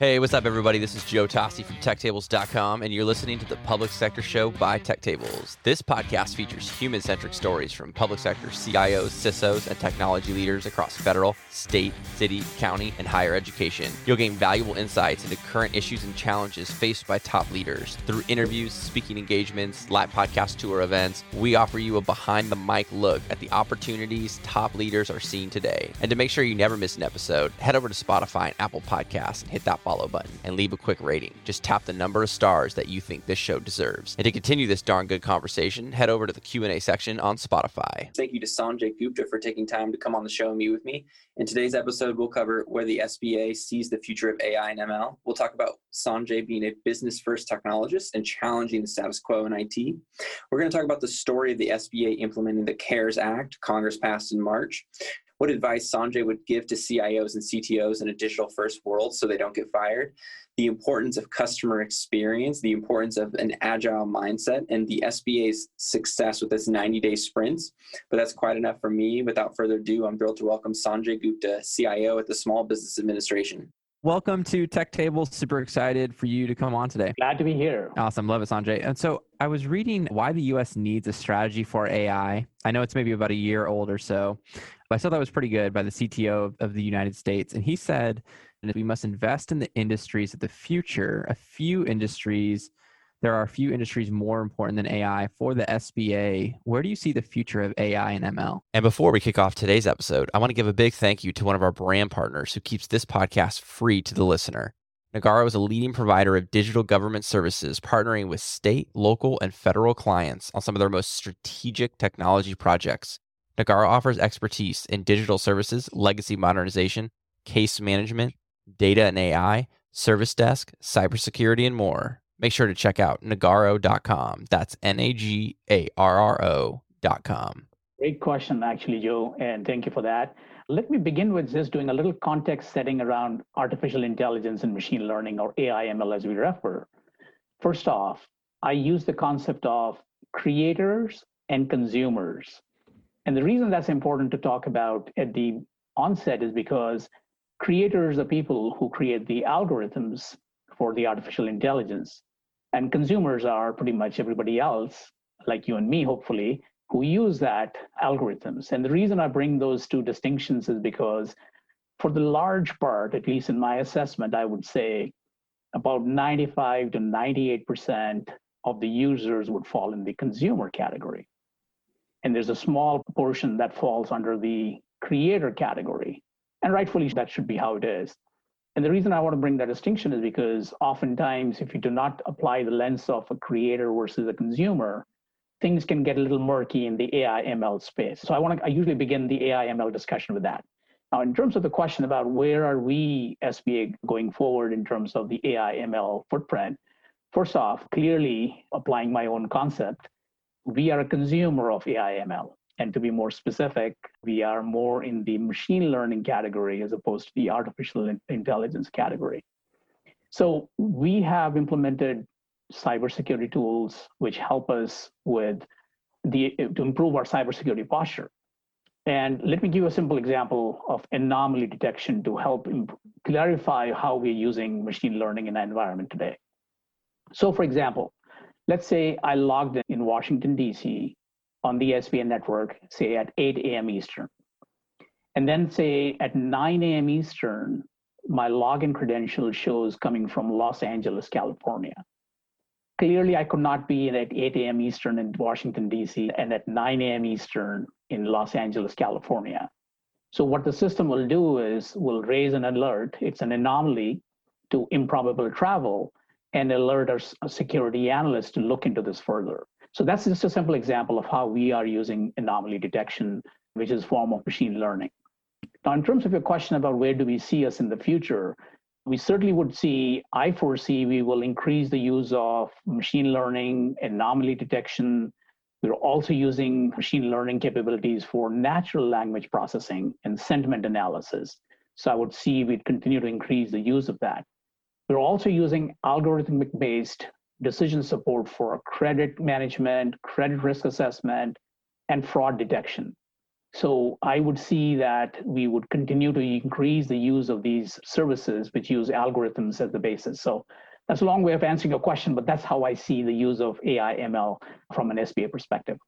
Hey, what's up, everybody? This is Joe Toste from TechTables.com, and you're listening to the Public Sector Show by TechTables. This podcast features human centric stories from public sector CIOs, CISOs, and technology leaders across federal, state, city, county, and higher education. You'll gain valuable insights into current issues and challenges faced by top leaders. Through interviews, speaking engagements, live podcast tour events, we offer you a behind the mic look at the opportunities top leaders are seeing today. And to make sure you never miss an episode, head over to Spotify and Apple Podcasts and hit that follow button and leave a quick rating. Just tap the number of stars that you think this show deserves. And to continue this darn good conversation, head over to the Q&A section on Spotify. Thank you to Sanjay Gupta for taking time to come on the show and meet with me. In today's episode, we'll cover where the SBA sees the future of AI and ML. We'll talk about Sanjay being a business first technologist and challenging the status quo in IT. We're going to talk about the story of the SBA implementing the CARES Act Congress passed in March what advice Sanjay would give to CIOs and CTOs in a digital first world so they don't get fired, the importance of customer experience, the importance of an agile mindset, and the SBA's success with its 90 day sprints. But that's quite enough for me. Without further ado, I'm thrilled to welcome Sanjay Gupta, CIO at the Small Business Administration. Welcome to Tech Table. Super excited for you to come on today. Glad to be here. Awesome. Love it, Sanjay. And so I was reading why the US needs a strategy for AI. I know it's maybe about a year old or so, but I thought that was pretty good by the CTO of, of the United States. And he said that we must invest in the industries of the future, a few industries there are a few industries more important than AI for the SBA. Where do you see the future of AI and ML? And before we kick off today's episode, I want to give a big thank you to one of our brand partners who keeps this podcast free to the listener. Nagarro is a leading provider of digital government services, partnering with state, local, and federal clients on some of their most strategic technology projects. Nagarro offers expertise in digital services, legacy modernization, case management, data and AI, service desk, cybersecurity, and more make sure to check out nagarro.com. That's N A G A R R O.com. Great question, actually, Joe, and thank you for that. Let me begin with just doing a little context setting around artificial intelligence and machine learning, or AI ML as we refer. First off, I use the concept of creators and consumers. And the reason that's important to talk about at the onset is because creators are people who create the algorithms for the artificial intelligence. And consumers are pretty much everybody else, like you and me, hopefully, who use that algorithms. And the reason I bring those two distinctions is because, for the large part, at least in my assessment, I would say about 95 to 98% of the users would fall in the consumer category. And there's a small portion that falls under the creator category. And rightfully, that should be how it is. And the reason I want to bring that distinction is because oftentimes, if you do not apply the lens of a creator versus a consumer, things can get a little murky in the AI ML space. So I want to I usually begin the AI ML discussion with that. Now, in terms of the question about where are we SBA going forward in terms of the AI ML footprint, first off, clearly applying my own concept, we are a consumer of AI ML. And to be more specific, we are more in the machine learning category as opposed to the artificial intelligence category. So we have implemented cybersecurity tools which help us with the to improve our cybersecurity posture. And let me give you a simple example of anomaly detection to help imp- clarify how we're using machine learning in our environment today. So, for example, let's say I logged in in Washington, D.C on the SBA network, say at 8 a.m. Eastern. And then say at 9 a.m. Eastern, my login credential shows coming from Los Angeles, California. Clearly, I could not be at 8 a.m. Eastern in Washington, D.C., and at 9 a.m. Eastern in Los Angeles, California. So, what the system will do is will raise an alert. It's an anomaly to improbable travel and alert our uh, security analysts to look into this further. So that's just a simple example of how we are using anomaly detection, which is a form of machine learning. Now, in terms of your question about where do we see us in the future, we certainly would see, I foresee we will increase the use of machine learning, anomaly detection. We're also using machine learning capabilities for natural language processing and sentiment analysis. So I would see we'd continue to increase the use of that. We're also using algorithmic based decision support for credit management, credit risk assessment, and fraud detection. So I would see that we would continue to increase the use of these services, which use algorithms as the basis. So that's a long way of answering your question, but that's how I see the use of AI ML from an SBA perspective.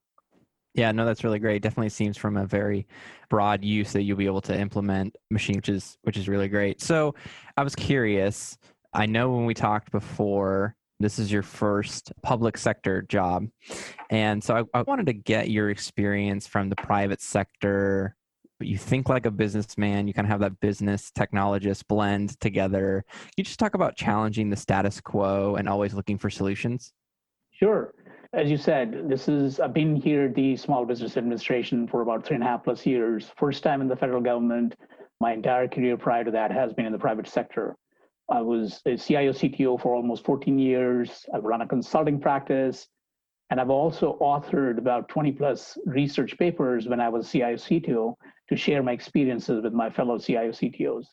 Yeah, no, that's really great. Definitely seems from a very broad use that you'll be able to implement machine, which is which is really great. So I was curious. I know when we talked before, this is your first public sector job. And so I, I wanted to get your experience from the private sector. You think like a businessman, you kind of have that business technologist blend together. Can you just talk about challenging the status quo and always looking for solutions? Sure. As you said, this is I've been here the Small Business Administration for about three and a half plus years. First time in the federal government. My entire career prior to that has been in the private sector. I was a CIO CTO for almost 14 years. I've run a consulting practice. And I've also authored about 20 plus research papers when I was CIO CTO to share my experiences with my fellow CIO CTOs.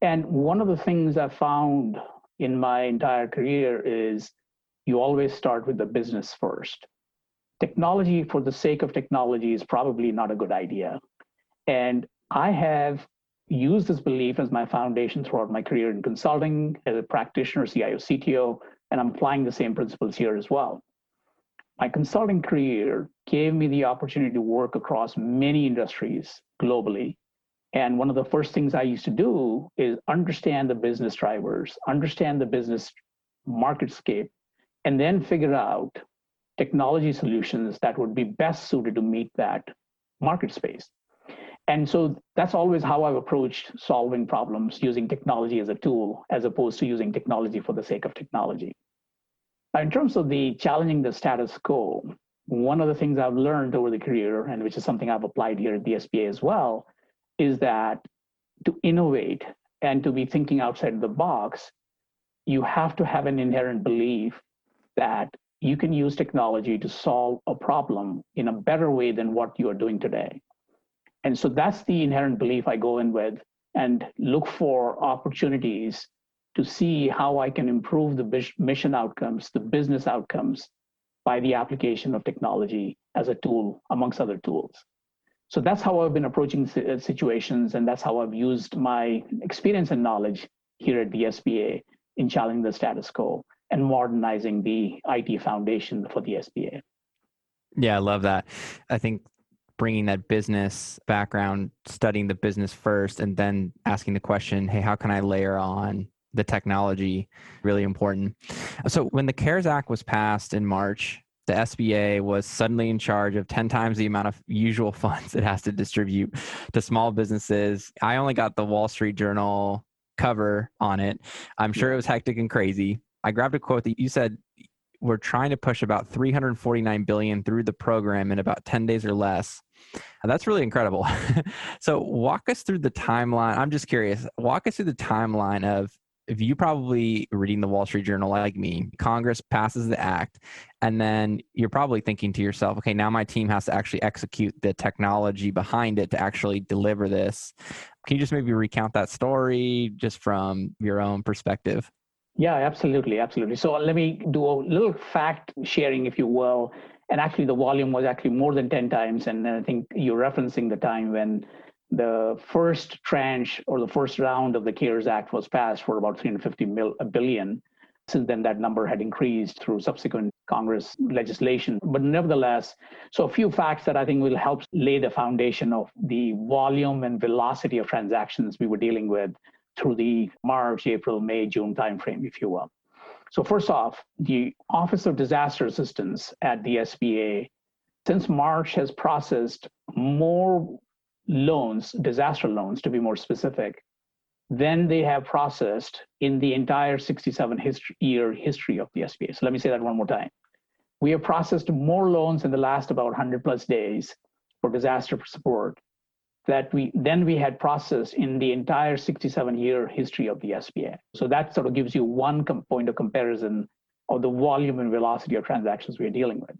And one of the things I found in my entire career is you always start with the business first. Technology for the sake of technology is probably not a good idea. And I have used this belief as my foundation throughout my career in consulting as a practitioner, CIO, CTO, and I'm applying the same principles here as well. My consulting career gave me the opportunity to work across many industries globally. And one of the first things I used to do is understand the business drivers, understand the business marketscape, and then figure out technology solutions that would be best suited to meet that market space. And so that's always how I've approached solving problems using technology as a tool, as opposed to using technology for the sake of technology. In terms of the challenging the status quo, one of the things I've learned over the career, and which is something I've applied here at the SBA as well, is that to innovate and to be thinking outside the box, you have to have an inherent belief that you can use technology to solve a problem in a better way than what you are doing today. And so that's the inherent belief I go in with and look for opportunities to see how I can improve the mission outcomes, the business outcomes by the application of technology as a tool amongst other tools. So that's how I've been approaching uh, situations, and that's how I've used my experience and knowledge here at the SBA in challenging the status quo and modernizing the IT foundation for the SBA. Yeah, I love that. I think bringing that business background, studying the business first, and then asking the question, hey, how can I layer on the technology? Really important. So, when the CARES Act was passed in March, the SBA was suddenly in charge of 10 times the amount of usual funds it has to distribute to small businesses. I only got the Wall Street Journal cover on it. I'm sure it was hectic and crazy. I grabbed a quote that you said we're trying to push about 349 billion through the program in about 10 days or less. And that's really incredible. so walk us through the timeline. I'm just curious. Walk us through the timeline of if you probably reading the Wall Street Journal like me, Congress passes the act, and then you're probably thinking to yourself, okay, now my team has to actually execute the technology behind it to actually deliver this. Can you just maybe recount that story just from your own perspective? Yeah, absolutely, absolutely. So let me do a little fact sharing, if you will. And actually, the volume was actually more than 10 times. And I think you're referencing the time when the first tranche or the first round of the CARES Act was passed for about 350 mil, a billion. Since then, that number had increased through subsequent Congress legislation. But nevertheless, so a few facts that I think will help lay the foundation of the volume and velocity of transactions we were dealing with through the March, April, May, June timeframe, if you will. So first off, the Office of Disaster Assistance at the SBA, since March has processed more loans, disaster loans to be more specific, than they have processed in the entire 67 history, year history of the SBA. So let me say that one more time. We have processed more loans in the last about 100 plus days for disaster support that we then we had processed in the entire 67 year history of the SBA. So that sort of gives you one com- point of comparison of the volume and velocity of transactions we're dealing with.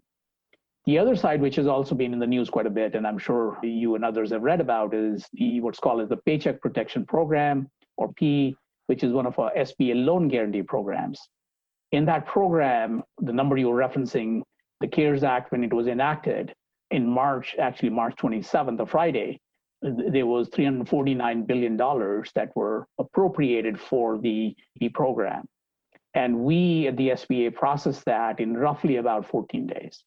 The other side, which has also been in the news quite a bit, and I'm sure you and others have read about, is the, what's called as the Paycheck Protection Program, or PPP, which is one of our SBA loan guarantee programs. In that program, the number you were referencing, the CARES Act, when it was enacted, in March, actually March 27th, a Friday, there was $349 billion that were appropriated for the PPP program. And we at the SBA processed that in roughly about 14 days.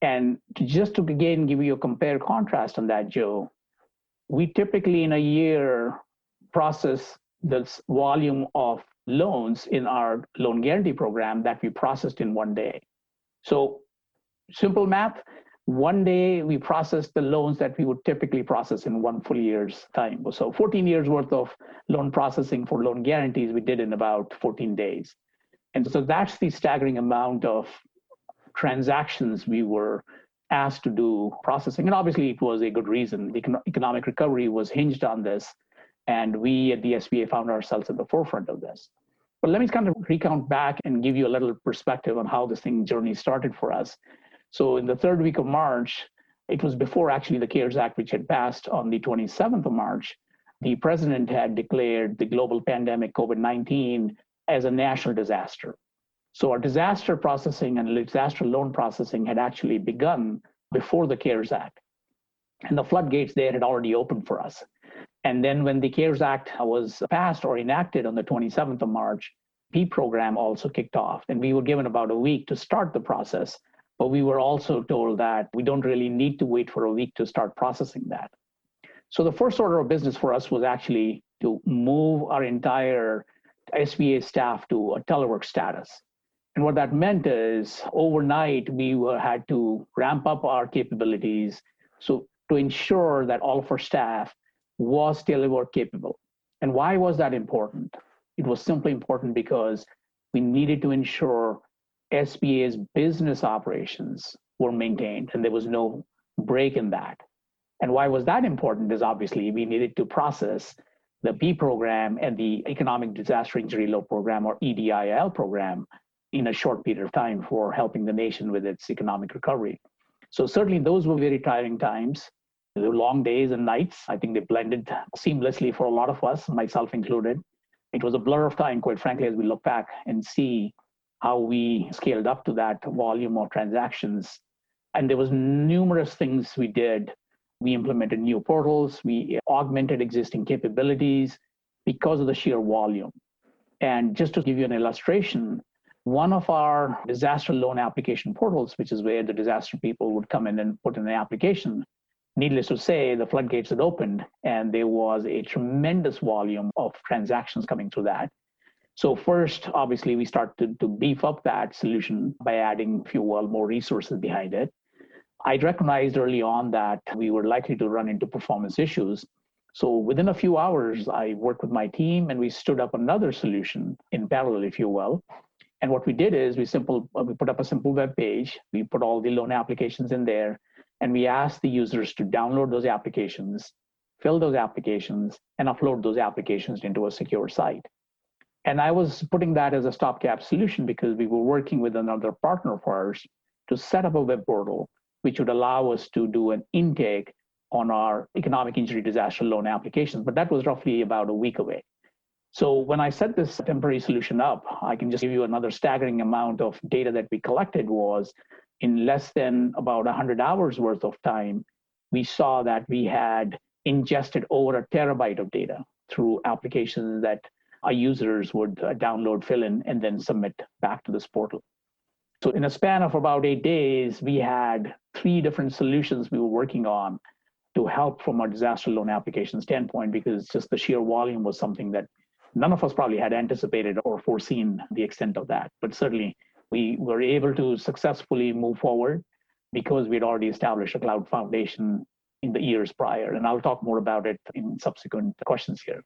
And to just to again give you a compare contrast on that, Joe, we typically in a year process the volume of loans in our loan guarantee program that we processed in one day. So simple math, one day we processed the loans that we would typically process in one full year's time. So 14 years worth of loan processing for loan guarantees we did in about 14 days. And so that's the staggering amount of transactions we were asked to do processing. And obviously it was a good reason. The economic recovery was hinged on this. And we at the SBA found ourselves at the forefront of this. But let me kind of recount back and give you a little perspective on how this thing journey started for us. So in the third week of March, it was before actually the CARES Act, which had passed on the 27th of March, the president had declared the global pandemic COVID 19 as a national disaster. So our disaster processing and disaster loan processing had actually begun before the CARES Act. And the floodgates there had already opened for us. And then when the CARES Act was passed or enacted on the 27th of March, PPP program also kicked off. And we were given about a week to start the process. But we were also told that we don't really need to wait for a week to start processing that. So the first order of business for us was actually to move our entire SBA staff to a telework status. And what that meant is overnight we were, had to ramp up our capabilities so to ensure that all of our staff was telework capable. And why was that important? It was simply important because we needed to ensure SBA's business operations were maintained and there was no break in that. And why was that important is obviously we needed to process the PPP program and the Economic Disaster Injury Law program or EDIL program in a short period of time for helping the nation with its economic recovery. So certainly those were very tiring times. The long days and nights, I think they blended seamlessly for a lot of us, myself included. It was a blur of time, quite frankly, as we look back and see how we scaled up to that volume of transactions. And there was numerous things we did. We implemented new portals, we augmented existing capabilities because of the sheer volume. And just to give you an illustration, one of our disaster loan application portals, which is where the disaster people would come in and put in an application, needless to say, the floodgates had opened and there was a tremendous volume of transactions coming through that. So first, obviously, we started to to beef up that solution by adding, you uh, will, more resources behind it. I recognized early on that we were likely to run into performance issues. So within a few hours, I worked with my team and we stood up another solution in parallel, if you will. And what we did is we simple uh, we put up a simple web page. We put all the loan applications in there, and we asked the users to download those applications, fill those applications, and upload those applications into a secure site. And I was putting that as a stopgap solution because we were working with another partner of ours to set up a web portal which would allow us to do an intake on our economic injury disaster loan applications. But that was roughly about a week away. So when I set this temporary solution up, I can just give you another staggering amount of data that we collected was in less than about 100 hours worth of time, we saw that we had ingested over a terabyte of data through applications that our users would uh, download, fill in, and then submit back to this portal. So, in a span of about eight days, we had three different solutions we were working on to help from a disaster loan application standpoint because just the sheer volume was something that none of us probably had anticipated or foreseen the extent of that. But certainly, we were able to successfully move forward because we'd already established a cloud foundation in the years prior. And I'll talk more about it in subsequent questions here.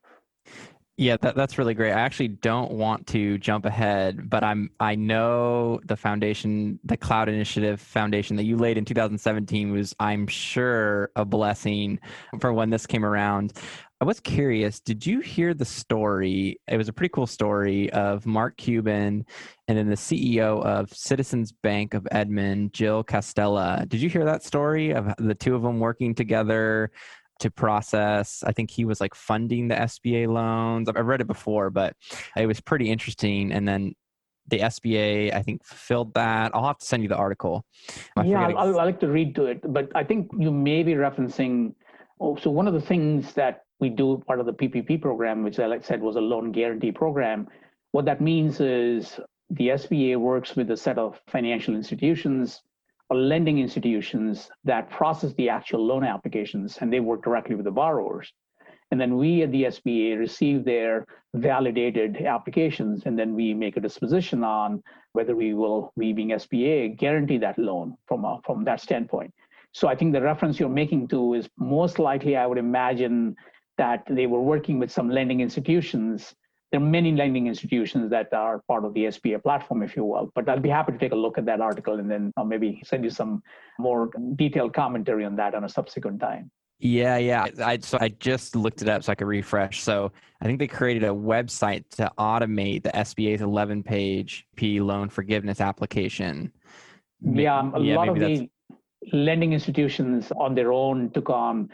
Yeah, that, that's really great. I actually don't want to jump ahead, but I'm I know the foundation, the Cloud Initiative Foundation that you laid in 2017 was, I'm sure, a blessing for when this came around. I was curious, did you hear the story? It was a pretty cool story of Mark Cuban and then the CEO of Citizens Bank of Edmond, Jill Castilla. Did you hear that story of the two of them working together to process. I think he was like funding the SBA loans. I've read it before, but it was pretty interesting. And then the SBA, I think, filled that. I'll have to send you the article. I yeah, I'll, I'll, like to read to it, but I think you may be referencing. Oh, so one of the things that we do part of the PPP program, which I like said was a loan guarantee program. What that means is the SBA works with a set of financial institutions lending institutions that process the actual loan applications, and they work directly with the borrowers. And then we at the SBA receive their validated applications, and then we make a disposition on whether we will, we being SBA, guarantee that loan from, a, from that standpoint. So I think the reference you're making to is most likely, I would imagine, that they were working with some lending institutions. There are many lending institutions that are part of the SBA platform, if you will. But I'll be happy to take a look at that article and then I'll maybe send you some more detailed commentary on that on a subsequent time. Yeah, yeah. I so I just looked it up so I could refresh. So I think they created a website to automate the SBA's 11 page PPP loan forgiveness application. Yeah, a yeah, lot of the lending institutions on their own took on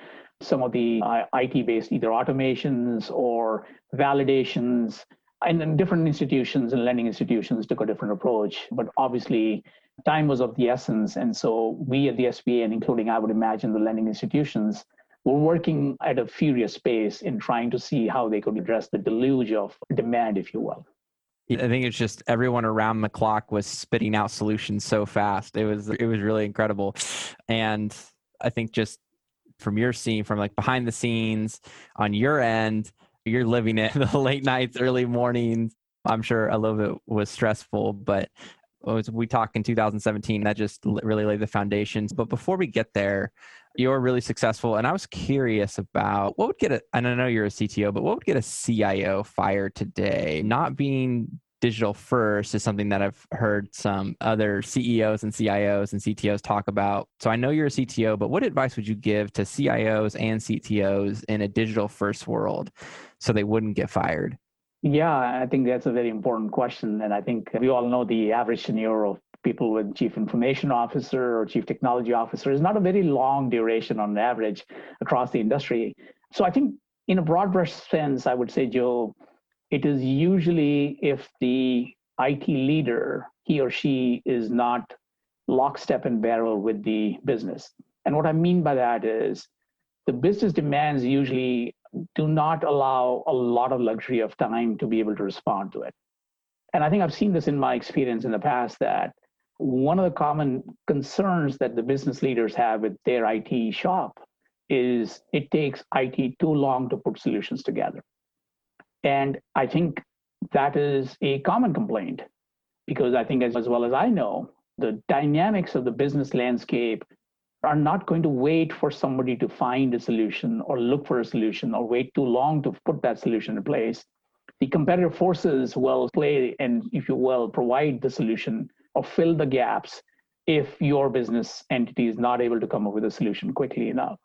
some of the uh, IT based either automations or validations. And then different institutions and lending institutions took a different approach. But obviously, time was of the essence. And so we at the SBA, and including, I would imagine, the lending institutions, were working at a furious pace in trying to see how they could address the deluge of demand, if you will. I think it's just everyone around the clock was spitting out solutions so fast. It was it was really incredible. And I think just from your scene, from like behind the scenes on your end, you're living it the late nights, early mornings. I'm sure a little bit was stressful, but oh, was we talk in 2017 that just really laid the foundations but before we get there you're really successful and i was curious about what would get a and i know you're a cto but what would get a cio fired today not being digital first is something that I've heard some other CEOs and CIOs and CTOs talk about. So I know you're a CTO, but what advice would you give to CIOs and CTOs in a digital first world so they wouldn't get fired? Yeah, I think that's a very important question. And I think we all know the average tenure of people with chief information officer or chief technology officer is not a very long duration on average across the industry. So I think in a broad brush sense, I would say, Joe, it is usually if the IT leader, he or she is not lockstep and barrel with the business. And what I mean by that is the business demands usually do not allow a lot of luxury of time to be able to respond to it. And I think I've seen this in my experience in the past that one of the common concerns that the business leaders have with their IT shop is it takes IT too long to put solutions together. And I think that is a common complaint because I think, as, as well as I know, the dynamics of the business landscape are not going to wait for somebody to find a solution or look for a solution or wait too long to put that solution in place. The competitive forces will play and, if you will, provide the solution or fill the gaps if your business entity is not able to come up with a solution quickly enough.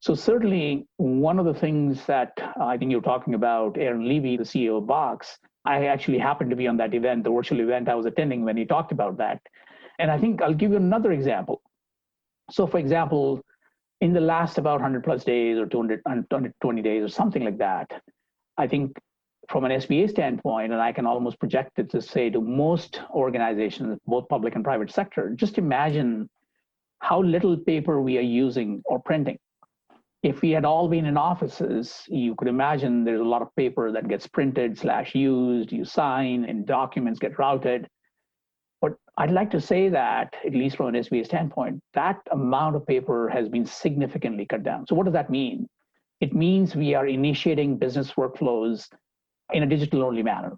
So certainly one of the things that I think you're talking about, Aaron Levie, the CEO of Box, I actually happened to be on that event, the virtual event I was attending when he talked about that. And I think I'll give you another example. So for example, in the last about 100 plus days or 200, 220 days or something like that, I think from an SBA standpoint, and I can almost project it to say to most organizations, both public and private sector, just imagine how little paper we are using or printing if we had all been in offices, you could imagine there's a lot of paper that gets printed slash used, you sign, and documents get routed. But I'd like to say that, at least from an SBA standpoint, that amount of paper has been significantly cut down. So what does that mean? It means we are initiating business workflows in a digital only manner.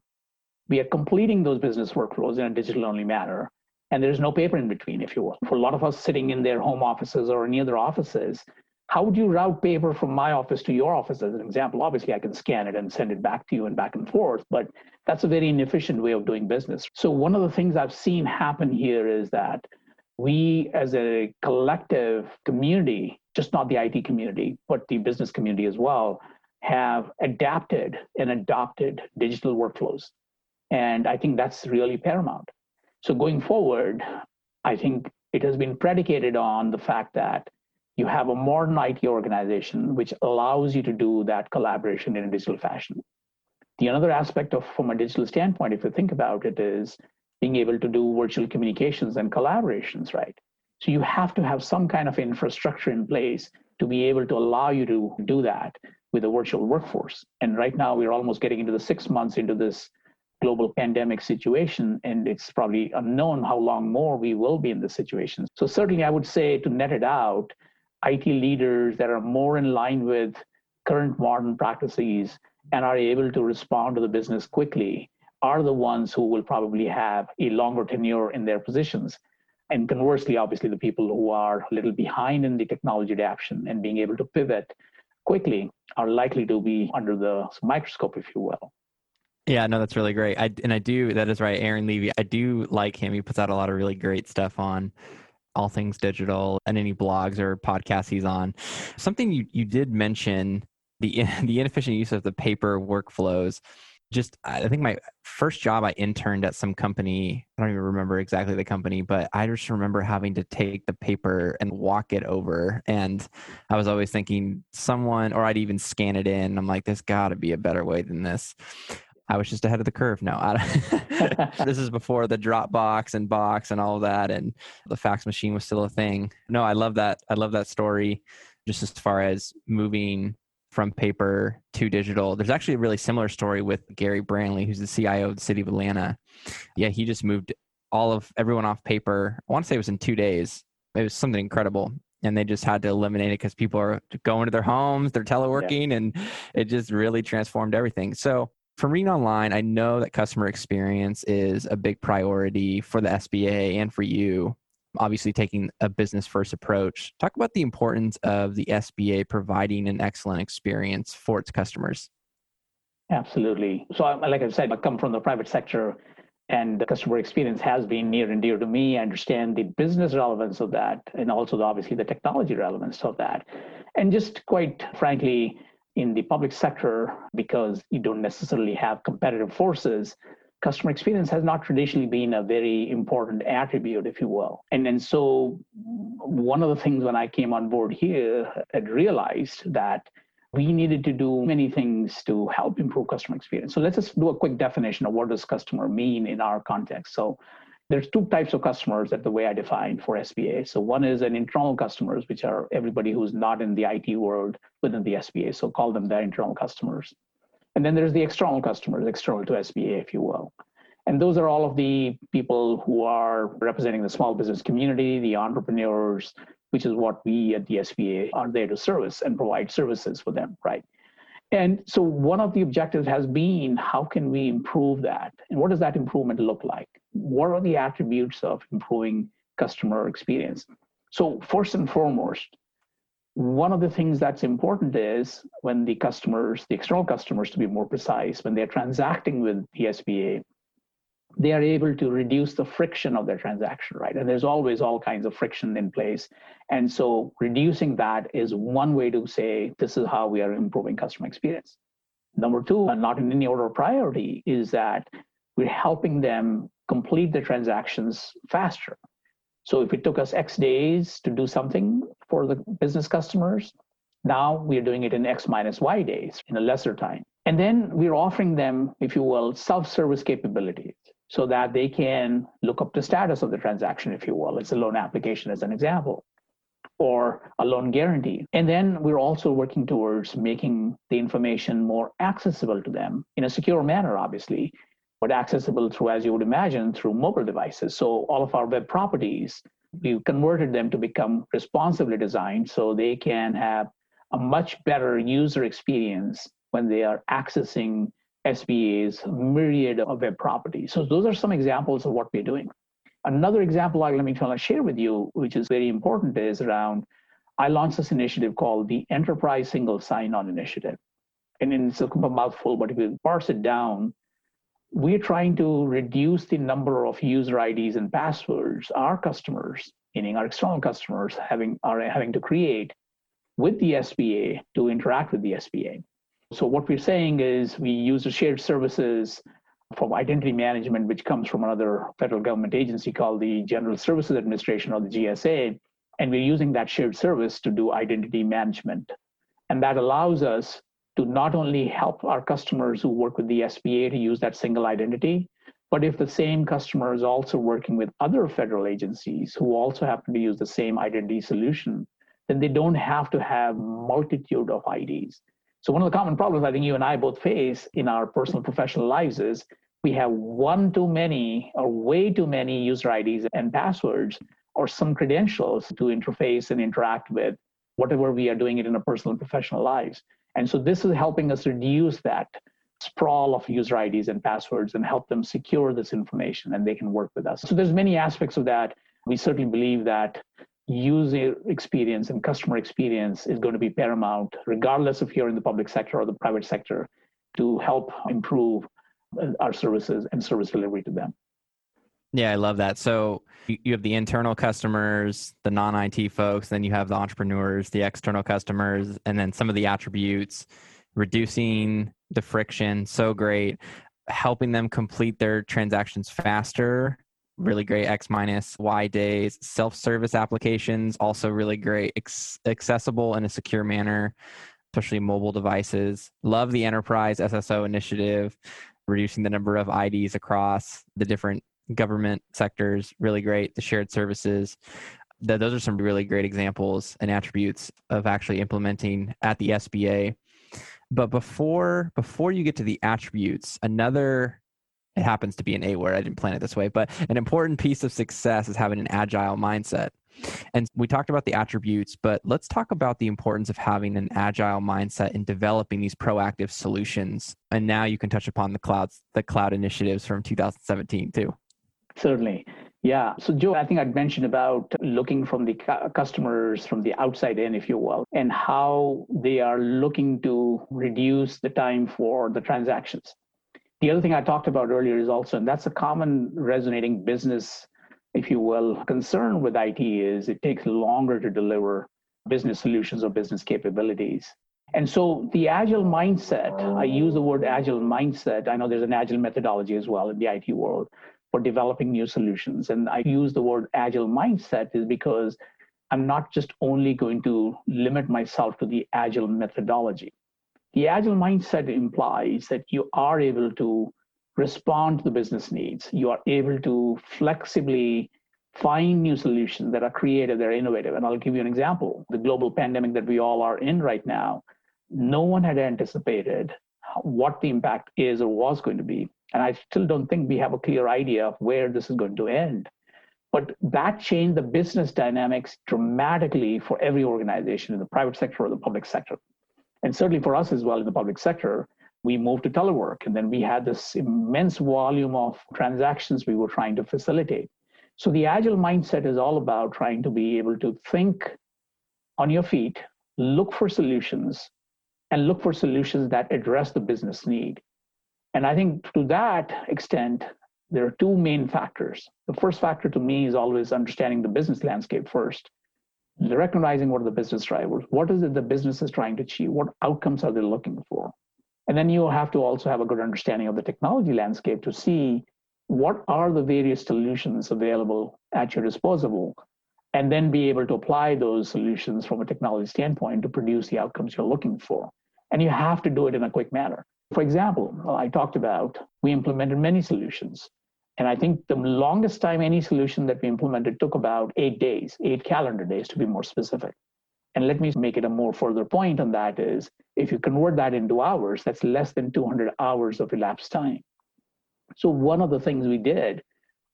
We are completing those business workflows in a digital only manner. And there's no paper in between, if you will. For a lot of us sitting in their home offices or any other offices, how would you route paper from my office to your office as an example? Obviously, I can scan it and send it back to you and back and forth, but that's a very inefficient way of doing business. So, one of the things I've seen happen here is that we, as a collective community, just not the IT community, but the business community as well, have adapted and adopted digital workflows. And I think that's really paramount. So, going forward, I think it has been predicated on the fact that you have a modern IT organization which allows you to do that collaboration in a digital fashion. The another aspect of from a digital standpoint, if you think about it, is being able to do virtual communications and collaborations, right? So you have to have some kind of infrastructure in place to be able to allow you to do that with a virtual workforce. And right now, we're almost getting into the six months into this global pandemic situation, and it's probably unknown how long more we will be in this situation. So, certainly, I would say to net it out, IT leaders that are more in line with current modern practices and are able to respond to the business quickly are the ones who will probably have a longer tenure in their positions. And conversely, obviously, the people who are a little behind in the technology adoption and being able to pivot quickly are likely to be under the microscope, if you will. Yeah, no, that's really great. I and I do that is right, Aaron Levie. I do like him. He puts out a lot of really great stuff on all things digital and any blogs or podcasts he's on. Something you you did mention the the inefficient use of the paper workflows just I think my first job I interned at some company. I don't even remember exactly the company, but I just remember having to take the paper and walk it over. And I was always thinking someone, or I'd even scan it in. I'm like, there's got to be a better way than this. I was just ahead of the curve. No, this is before the Dropbox and Box and all of that, and the fax machine was still a thing. No, I love that. I love that story. Just as far as moving from paper to digital. There's actually a really similar story with Gary Brantley, who's the CIO of the city of Atlanta. Yeah, he just moved all of everyone off paper. I want to say it was in two days. It was something incredible. And they just had to eliminate it because people are going to their homes, they're teleworking, yeah. and it just really transformed everything. So, from reading online, I know that customer experience is a big priority for the SBA and for you obviously taking a business first approach. Talk about the importance of the SBA providing an excellent experience for its customers. Absolutely. So, like I said, I come from the private sector, and the customer experience has been near and dear to me. I understand the business relevance of that, and also obviously the technology relevance of that. And just quite frankly, in the public sector, because you don't necessarily have competitive forces, customer experience has not traditionally been a very important attribute, if you will. And and so one of the things when I came on board here, I realized that we needed to do many things to help improve customer experience. So let's just do a quick definition of what does customer mean in our context. So there's two types of customers that the way I define for SBA. So one is an internal customers, which are everybody who's not in the IT world within the SBA. So call them the internal customers. And then there's the external customers, external to SBA, if you will. And those are all of the people who are representing the small business community, the entrepreneurs, which is what we at the SBA are there to service and provide services for them, right? And so one of the objectives has been how can we improve that? And what does that improvement look like? What are the attributes of improving customer experience? So, first and foremost, one of the things that's important is when the customers, the external customers to be more precise, when they're transacting with the SBA, they are able to reduce the friction of their transaction, right? And there's always all kinds of friction in place. And so reducing that is one way to say this is how we are improving customer experience. Number two, and not in any order of priority, is that we're helping them complete the transactions faster. So if it took us X days to do something for the business customers, now we're doing it in X minus Y days in a lesser time. And then we're offering them, if you will, self service capabilities so that they can look up the status of the transaction, if you will. It's a loan application as an example, or a loan guarantee. And then we're also working towards making the information more accessible to them in a secure manner, obviously, but accessible through, as you would imagine, through mobile devices. So all of our web properties, we've converted them to become responsibly designed so they can have a much better user experience when they are accessing SBA's myriad of web properties. So those are some examples of what we're doing. Another example I let me to share with you, which is very important, is around I launched this initiative called the Enterprise Single Sign-On Initiative. And it's a mouthful, but if you parse it down, we're trying to reduce the number of user IDs and passwords our customers, meaning our external customers, having are having to create with the SBA to interact with the SBA. So what we're saying is we use the shared services for identity management, which comes from another federal government agency called the General Services Administration or the GSA, and we're using that shared service to do identity management. And that allows us to not only help our customers who work with the SBA to use that single identity, But if the same customer is also working with other federal agencies who also happen to use the same identity solution, then they don't have to have multitude of IDs. So one of the common problems I think you and I both face in our personal professional lives is we have one too many or way too many user IDs and passwords or some credentials to interface and interact with whatever we are doing it in our personal and professional lives. And so this is helping us reduce that sprawl of user IDs and passwords and help them secure this information and they can work with us. So there's many aspects of that. We certainly believe that user experience and customer experience is going to be paramount, regardless if you're in the public sector or the private sector, to help improve uh, our services and service delivery to them. Yeah, I love that. So you have the internal customers, the non IT folks, then you have the entrepreneurs, the external customers, and then some of the attributes, reducing the friction. So great. Helping them complete their transactions faster. Really great X minus Y days. Self service applications, also really great. Ex- accessible in a secure manner, especially mobile devices. Love the enterprise SSO initiative reducing the number of IDs across the different government sectors. Really great. The shared services. The, those are some really great examples and attributes of actually implementing at the SBA. But before before you get to the attributes, another it happens to be an A word. I didn't plan it this way, but an important piece of success is having an agile mindset. And we talked about the attributes, but let's talk about the importance of having an agile mindset in developing these proactive solutions. And now you can touch upon the clouds, the cloud initiatives from 2017 too. Certainly. Yeah. So, Joe, I think I'd mentioned about looking from the customers from the outside in, if you will, and how they are looking to reduce the time for the transactions. The other thing I talked about earlier is also, and that's a common resonating business if you will, concern with IT is it takes longer to deliver business solutions or business capabilities. And so the agile mindset, I use the word agile mindset. I know there's an agile methodology as well in the IT world for developing new solutions. And I use the word agile mindset is because I'm not just only going to limit myself to the agile methodology. The agile mindset implies that you are able to respond to the business needs. You are able to flexibly find new solutions that are creative, that are innovative. And I'll give you an example. The global pandemic that we all are in right now, no one had anticipated what the impact is or was going to be. And I still don't think we have a clear idea of where this is going to end. But that changed the business dynamics dramatically for every organization in the private sector or the public sector. And certainly for us as well in the public sector, we moved to telework and then we had this immense volume of transactions we were trying to facilitate. So the agile mindset is all about trying to be able to think on your feet look for solutions and look for solutions that address the business need. And i think to that extent there are two main factors. The first factor to me is always understanding the business landscape first recognizing what are the business drivers what is it the business is trying to achieve what outcomes are they looking for and then you have to also have a good understanding of the technology landscape to see what are the various solutions available at your disposal, and then be able to apply those solutions from a technology standpoint to produce the outcomes you're looking for. And you have to do it in a quick manner. For example, I talked about we implemented many solutions. And I think the longest time any solution that we implemented took about eight days, eight calendar days to be more specific. And let me make it a more further point on that is if you convert that into hours, that's less than 200 hours of elapsed time. So one of the things we did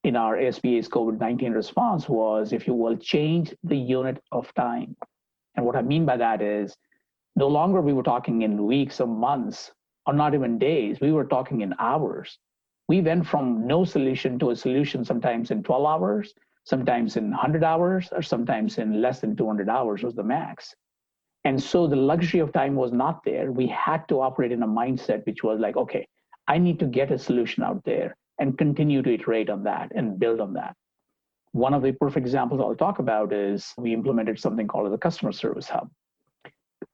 in our SBA's COVID-19 response was, if you will, change the unit of time. And what I mean by that is no longer we were talking in weeks or months or not even days, we were talking in hours. We went from no solution to a solution sometimes in 12 hours, sometimes in 100 hours or sometimes in less than 200 hours was the max. And so the luxury of time was not there. We had to operate in a mindset which was like, okay, I need to get a solution out there and continue to iterate on that and build on that. One of the perfect examples I'll talk about is we implemented something called the customer service hub.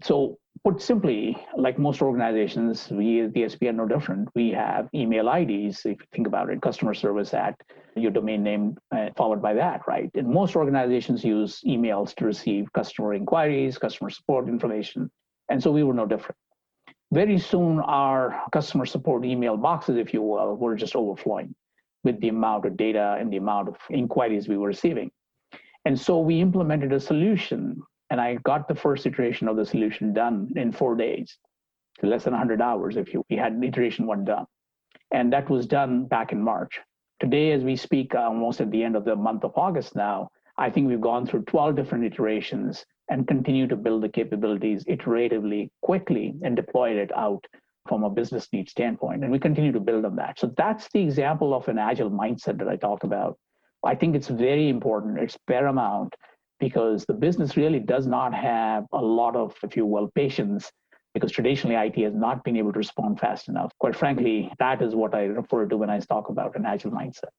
So put simply, like most organizations, we at the SBA are no different. We have email IDs, if you think about it, customer service at your domain name uh, followed by that, right? And most organizations use emails to receive customer inquiries, customer support information. And so we were no different. Very soon, our customer support email boxes, if you will, were just overflowing. with the amount of data and the amount of inquiries we were receiving. And so we implemented a solution, and I got the first iteration of the solution done in four days, less than 100 hours if you, we had iteration one done. And that was done back in March. Today, as we speak, uh, almost at the end of the month of August now, I think we've gone through 12 different iterations and continue to build the capabilities iteratively, quickly, and deploy it out from a business need standpoint. And we continue to build on that. So that's the example of an agile mindset that I talked about. I think it's very important, it's paramount because the business really does not have a lot of, if you will, patience because traditionally IT has not been able to respond fast enough. Quite frankly, that is what I refer to when I talk about an agile mindset.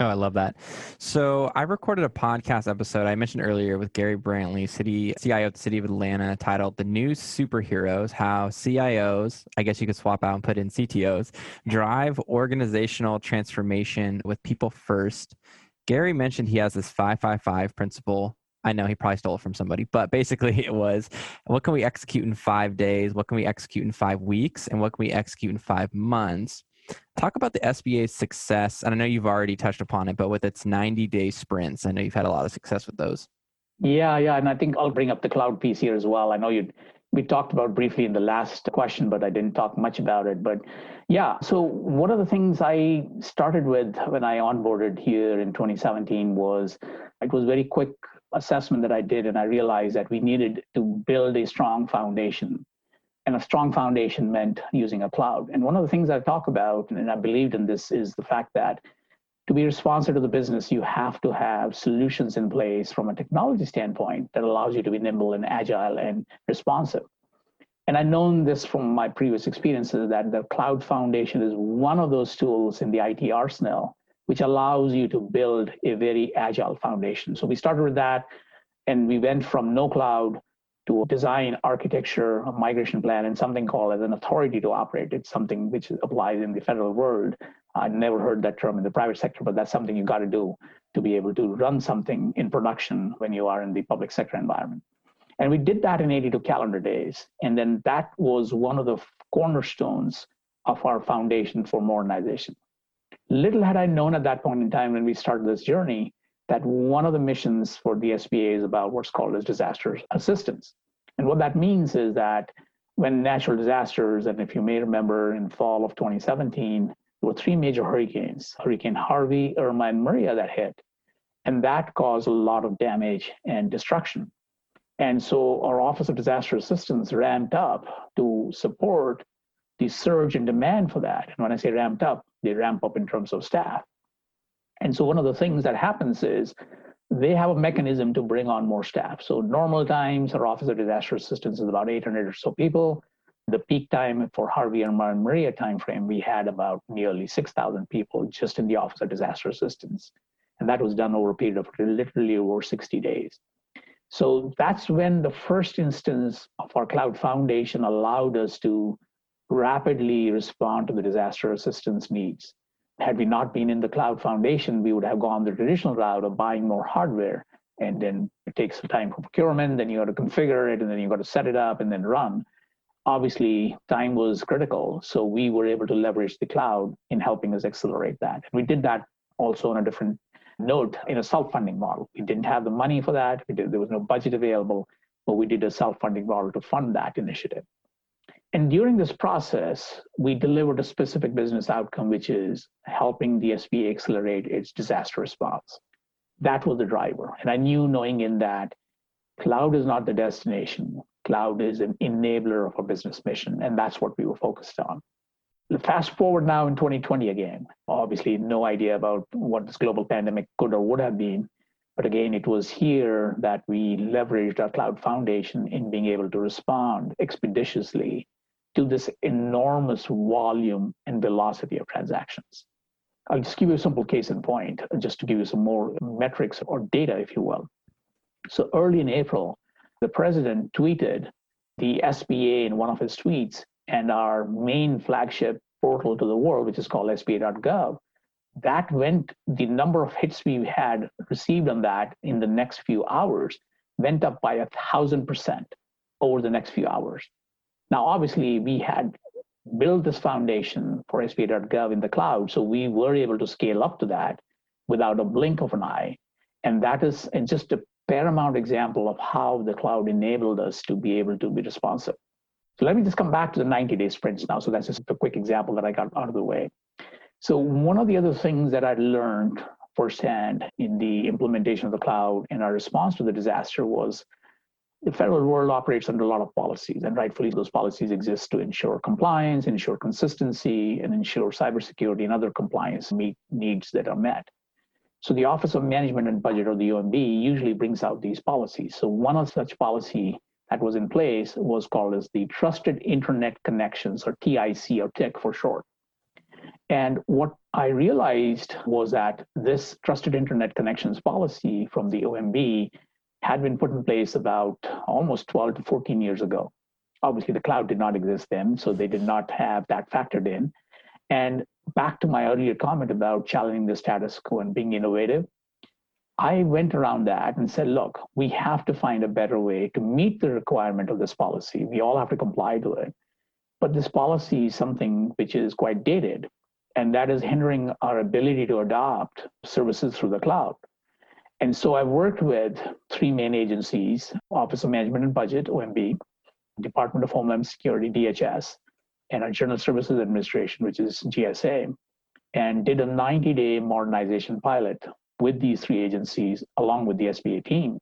Oh, I love that. So I recorded a podcast episode I mentioned earlier with Gary Brantley, city CIO of the city of Atlanta, titled "The New Superheroes: How CIOs, I guess you could swap out and put in CTOs, drive organizational transformation with people first." Gary mentioned he has this five five five principle. I know he probably stole it from somebody, but basically it was what can we execute in five days? What can we execute in five weeks? And what can we execute in five months? Talk about the SBA's success. And I know you've already touched upon it, but with its 90 day sprints, I know you've had a lot of success with those. Yeah, yeah. And I think I'll bring up the cloud piece here as well. I know you we talked about briefly in the last question, but I didn't talk much about it. But yeah, so one of the things I started with when I onboarded here in 2017 was it was very quick assessment that I did, and I realized that we needed to build a strong foundation and a strong foundation meant using a cloud. And one of the things I talk about, and I believed in this, is the fact that to be responsive to the business, you have to have solutions in place from a technology standpoint that allows you to be nimble and agile and responsive. And I've known this from my previous experiences that the cloud foundation is one of those tools in the IT arsenal, which allows you to build a very agile foundation. So we started with that and we went from no cloud to design architecture, a migration plan, and something called as an authority to operate. It's something which applies in the federal world. I never heard that term in the private sector, but that's something you got to do to be able to run something in production when you are in the public sector environment. And we did that in 82 calendar days. And then that was one of the cornerstones of our foundation for modernization. Little had I known at that point in time when we started this journey that one of the missions for the SBA is about what's called as disaster assistance. And what that means is that when natural disasters, and if you may remember in fall of 2017, there were three major hurricanes, Hurricane Harvey, Irma, and Maria that hit. And that caused a lot of damage and destruction. And so our Office of Disaster Assistance ramped up to support the surge in demand for that. And when I say ramped up, they ramp up in terms of staff. And so one of the things that happens is they have a mechanism to bring on more staff. So normal times, our Office of Disaster Assistance is about 800 or so people. The peak time for Harvey and Maria timeframe, we had about nearly 6,000 people just in the Office of Disaster Assistance. And that was done over a period of literally over 60 days. So that's when the first instance of our cloud foundation allowed us to rapidly respond to the disaster assistance needs had we not been in the cloud foundation, we would have gone the traditional route of buying more hardware. And then it takes some time for procurement, then you got to configure it, and then you got to set it up and then run. Obviously, time was critical. So we were able to leverage the cloud in helping us accelerate that. And we did that also on a different note in a self-funding model. We didn't have the money for that. Did, there was no budget available, but we did a self-funding model to fund that initiative. And during this process, we delivered a specific business outcome, which is helping the SBA accelerate its disaster response. That was the driver. And I knew knowing in that cloud is not the destination, cloud is an enabler of a business mission. And that's what we were focused on. Fast forward now in 2020 again. Obviously, no idea about what this global pandemic could or would have been. But again, it was here that we leveraged our cloud foundation in being able to respond expeditiously to this enormous volume and velocity of transactions. I'll just give you a simple case in point, just to give you some more metrics or data, if you will. So early in April, the president tweeted the SBA in one of his tweets and our main flagship portal to the world, which is called SBA.gov. That went, the number of hits we had received on that in the next few hours went up by a thousand percent over the next few hours. Now, obviously, we had built this foundation for SBA.gov in the cloud. So we were able to scale up to that without a blink of an eye. And that is just a paramount example of how the cloud enabled us to be able to be responsive. So let me just come back to the 90 day sprints now. So that's just a quick example that I got out of the way. So one of the other things that I learned firsthand in the implementation of the cloud and our response to the disaster was the federal world operates under a lot of policies, and rightfully those policies exist to ensure compliance, ensure consistency, and ensure cybersecurity and other compliance meet needs that are met. So the Office of Management and Budget, or the OMB, usually brings out these policies. So one of such policy that was in place was called as the Trusted Internet Connections, or TIC, or TIC for short. And what I realized was that this Trusted Internet Connections policy from the OMB had been put in place about almost 12 to 14 years ago. Obviously, the cloud did not exist then, so they did not have that factored in. And back to my earlier comment about challenging the status quo and being innovative, I went around that and said, look, we have to find a better way to meet the requirement of this policy. We all have to comply to it. But this policy is something which is quite dated, and that is hindering our ability to adopt services through the cloud. And so I've worked with three main agencies Office of Management and Budget, OMB, Department of Homeland Security, DHS, and our General Services Administration, which is GSA, and did a 90 day modernization pilot with these three agencies, along with the SBA team,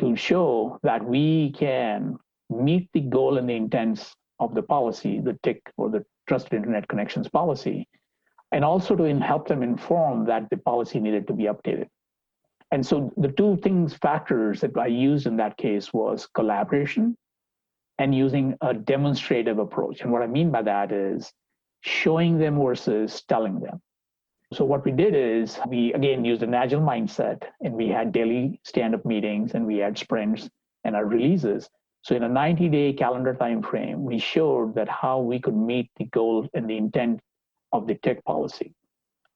to show that we can meet the goal and the intents of the policy, the TIC or the Trusted Internet Connections policy, and also to help them inform that the policy needed to be updated. And so the two things, factors that I used in that case was collaboration and using a demonstrative approach. And what I mean by that is showing them versus telling them. So what we did is we again used an agile mindset and we had daily stand-up meetings and we had sprints and our releases. So in a 90-day calendar time frame, we showed that how we could meet the goal and the intent of the TIC policy.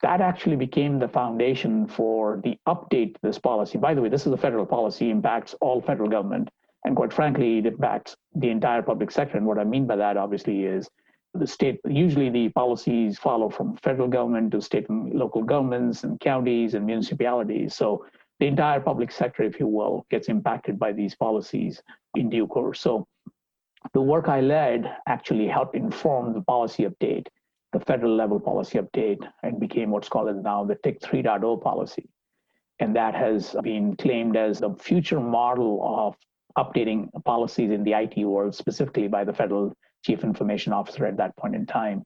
That actually became the foundation for the update to this policy. By the way, this is a federal policy, impacts all federal government. And quite frankly, it impacts the entire public sector. And what I mean by that, obviously, is the state, usually the policies follow from federal government to state and local governments and counties and municipalities. So the entire public sector, if you will, gets impacted by these policies in due course. So the work I led actually helped inform the policy update, the federal level policy update, and became what's called now the TIC 3.0 policy. And that has been claimed as the future model of updating policies in the IT world, specifically by the federal chief information officer at that point in time.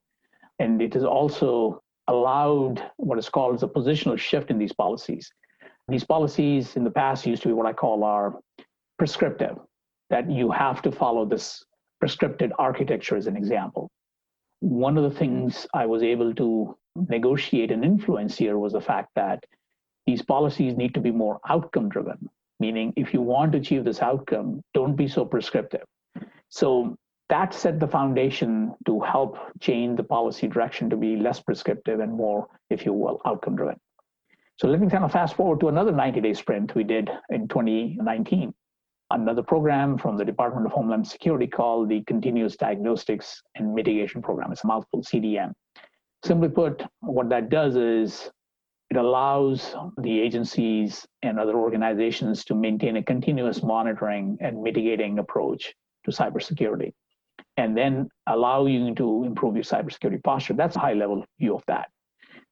And it has also allowed what is called a positional shift in these policies. These policies in the past used to be what I call our prescriptive, that you have to follow this prescripted architecture as an example. One of the mm-hmm. things I was able to negotiate and influence here was the fact that these policies need to be more outcome driven meaning if you want to achieve this outcome, don't be so prescriptive. So that set the foundation to help change the policy direction to be less prescriptive and more, if you will, outcome driven. So let me kind of fast forward to another 90 day sprint we did in 2019. Another program from the Department of Homeland Security called the Continuous Diagnostics and Mitigation Program. It's a mouthful, CDM. Simply put, what that does is it allows the agencies and other organizations to maintain a continuous monitoring and mitigating approach to cybersecurity and then allow you to improve your cybersecurity posture. That's a high level view of that.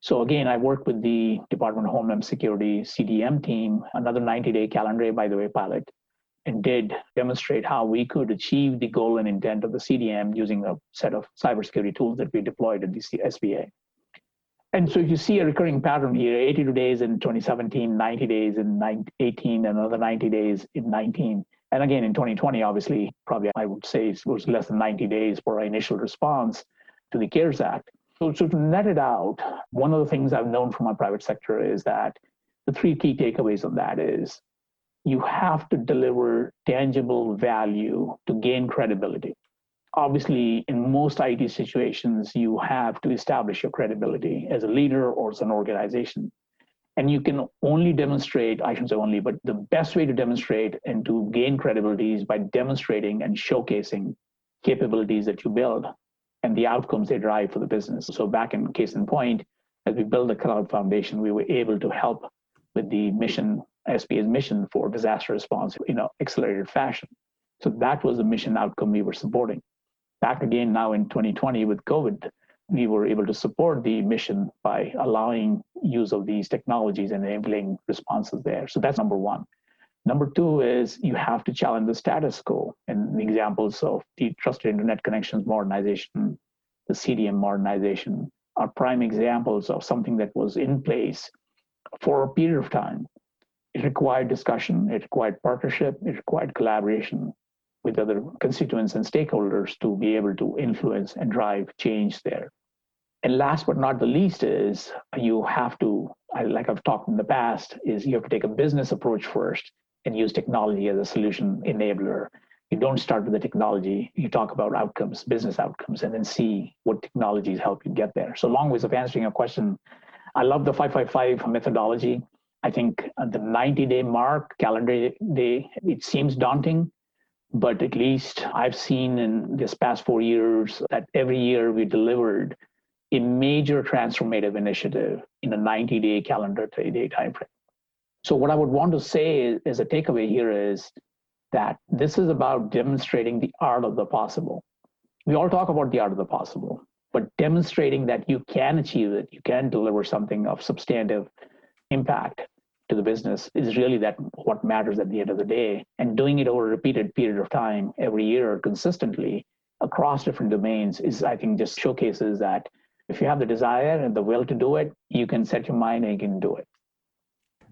So again, I worked with the Department of Homeland Security CDM team, another 90-day calendar, by the way, pilot, and did demonstrate how we could achieve the goal and intent of the CDM using a set of cybersecurity tools that we deployed at the SBA. And so if you see a recurring pattern here 82 days in 2017, 90 days in 18, and another 90 days in 19. And again, in 2020, obviously, probably I would say it was less than 90 days for our initial response to the CARES Act. So, so to net it out, one of the things I've known from my private sector is that the three key takeaways on that is you have to deliver tangible value to gain credibility obviously in most IT situations, you have to establish your credibility as a leader or as an organization. And you can only demonstrate, I shouldn't say only, but the best way to demonstrate and to gain credibility is by demonstrating and showcasing capabilities that you build. and the outcomes they drive for the business. So back in case in point, as we build the cloud foundation, we were able to help with the mission, SBA's mission for disaster response in an accelerated fashion. So that was the mission outcome we were supporting. Back again now in 2020 with COVID, we were able to support the mission by allowing use of these technologies and enabling responses there. So that's number one. Number two is you have to challenge the status quo. And examples of the trusted internet connections modernization, the CDM modernization are prime examples of something that was in place for a period of time. It required discussion, it required partnership, it required collaboration with other constituents and stakeholders to be able to influence and drive change there. And last but not the least is you have to, like I've talked in the past, is you have to take a business approach first and use technology as a solution enabler. You don't start with the technology. You talk about outcomes, business outcomes, and then see what technologies help you get there. So long ways of answering your question. I love the 555 methodology. I think uh, the 90 day mark, calendar day, it seems daunting, but at least I've seen in this past four years that every year we delivered a major transformative initiative in a 90 day calendar day timeframe. So, what I would want to say as a takeaway here is that this is about demonstrating the art of the possible. We all talk about the art of the possible, but demonstrating that you can achieve it, you can deliver something of substantive impact to the business is really that what matters at the end of the day. And doing it over a repeated period of time every year consistently across different domains is, I think, just showcases that if you have the desire and the will to do it, you can set your mind and you can do it.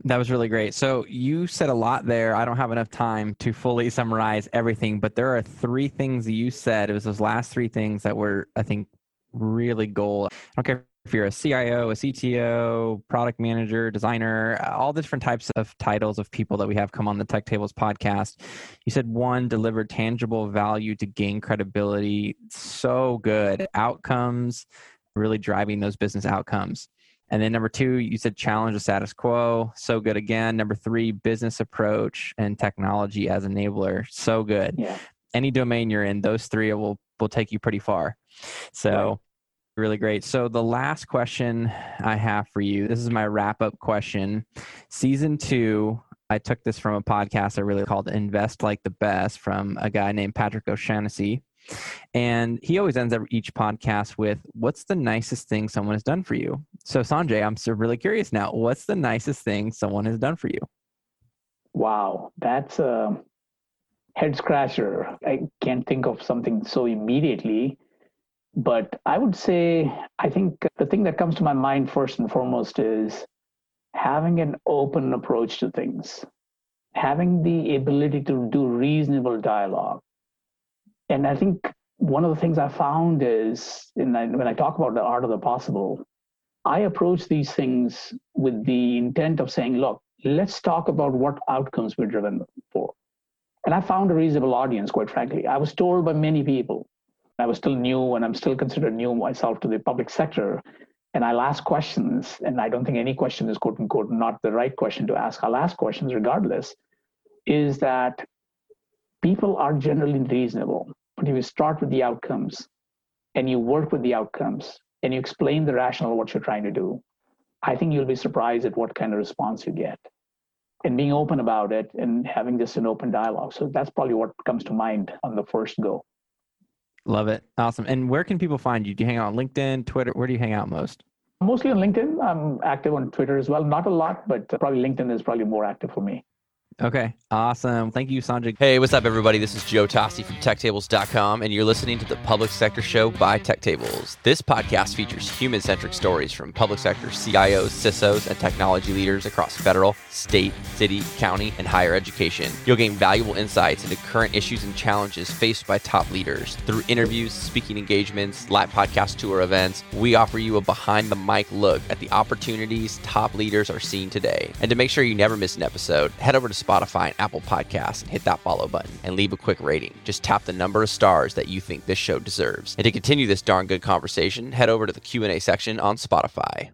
That was really great. So you said a lot there. I don't have enough time to fully summarize everything, but there are three things you said. It was those last three things that were, I think, really goal. I don't care if you're a CIO, a CTO, product manager, designer, uh, all the different types of titles of people that we have come on the TechTables podcast. You said one, deliver tangible value to gain credibility. So good. Outcomes, really driving those business outcomes. And then number two, you said challenge the status quo. So good again. Number three, business approach and technology as enabler. So good. Yeah. Any domain you're in, those three will will take you pretty far. So. Really great. So the last question I have for you, this is my wrap up question. Season two, I took this from a podcast I really called Invest Like the Best from a guy named Patrick O'Shaughnessy. And he always ends each podcast with, What's the nicest thing someone has done for you? So, Sanjay, I'm so really curious now. What's the nicest thing someone has done for you? Wow, that's a head scratcher. I can't think of something so immediately. But I would say, I think the thing that comes to my mind first and foremost is having an open approach to things, having the ability to do reasonable dialogue and I think one of the things I found is, when I talk about the art of the possible, I approach these things with the intent of saying, look, let's talk about what outcomes we're driven for. And I found a reasonable audience, quite frankly. I was told by many people, I was still new and I'm still considered new myself to the public sector. And I'll ask questions, and I don't think any question is quote unquote not the right question to ask. I'll ask questions regardless. Is that people are generally reasonable. But if you start with the outcomes and you work with the outcomes and you explain the rationale of what you're trying to do, I think you'll be surprised at what kind of response you get. And being open about it and having just an open dialogue. So that's probably what comes to mind on the first go. Love it. Awesome. And where can people find you? Do you hang out on LinkedIn, Twitter? Where do you hang out most? Mostly on LinkedIn. I'm active on Twitter as well. Not a lot, but probably LinkedIn is probably more active for me. Okay, awesome. Thank you, Sanjay. Hey, what's up, everybody? This is Joe Toste from TechTables.com, and you're listening to the Public Sector Show by TechTables. This podcast features human centric stories from public sector CIOs, CISOs, and technology leaders across federal, state, city, county, and higher education. You'll gain valuable insights into current issues and challenges faced by top leaders. Through interviews, speaking engagements, live podcast tour events, we offer you a behind the mic look at the opportunities top leaders are seeing today. And to make sure you never miss an episode, head over to Spotify and Apple Podcasts and hit that follow button and leave a quick rating. Just tap the number of stars that you think this show deserves. And to continue this darn good conversation, head over to the Q&A section on Spotify.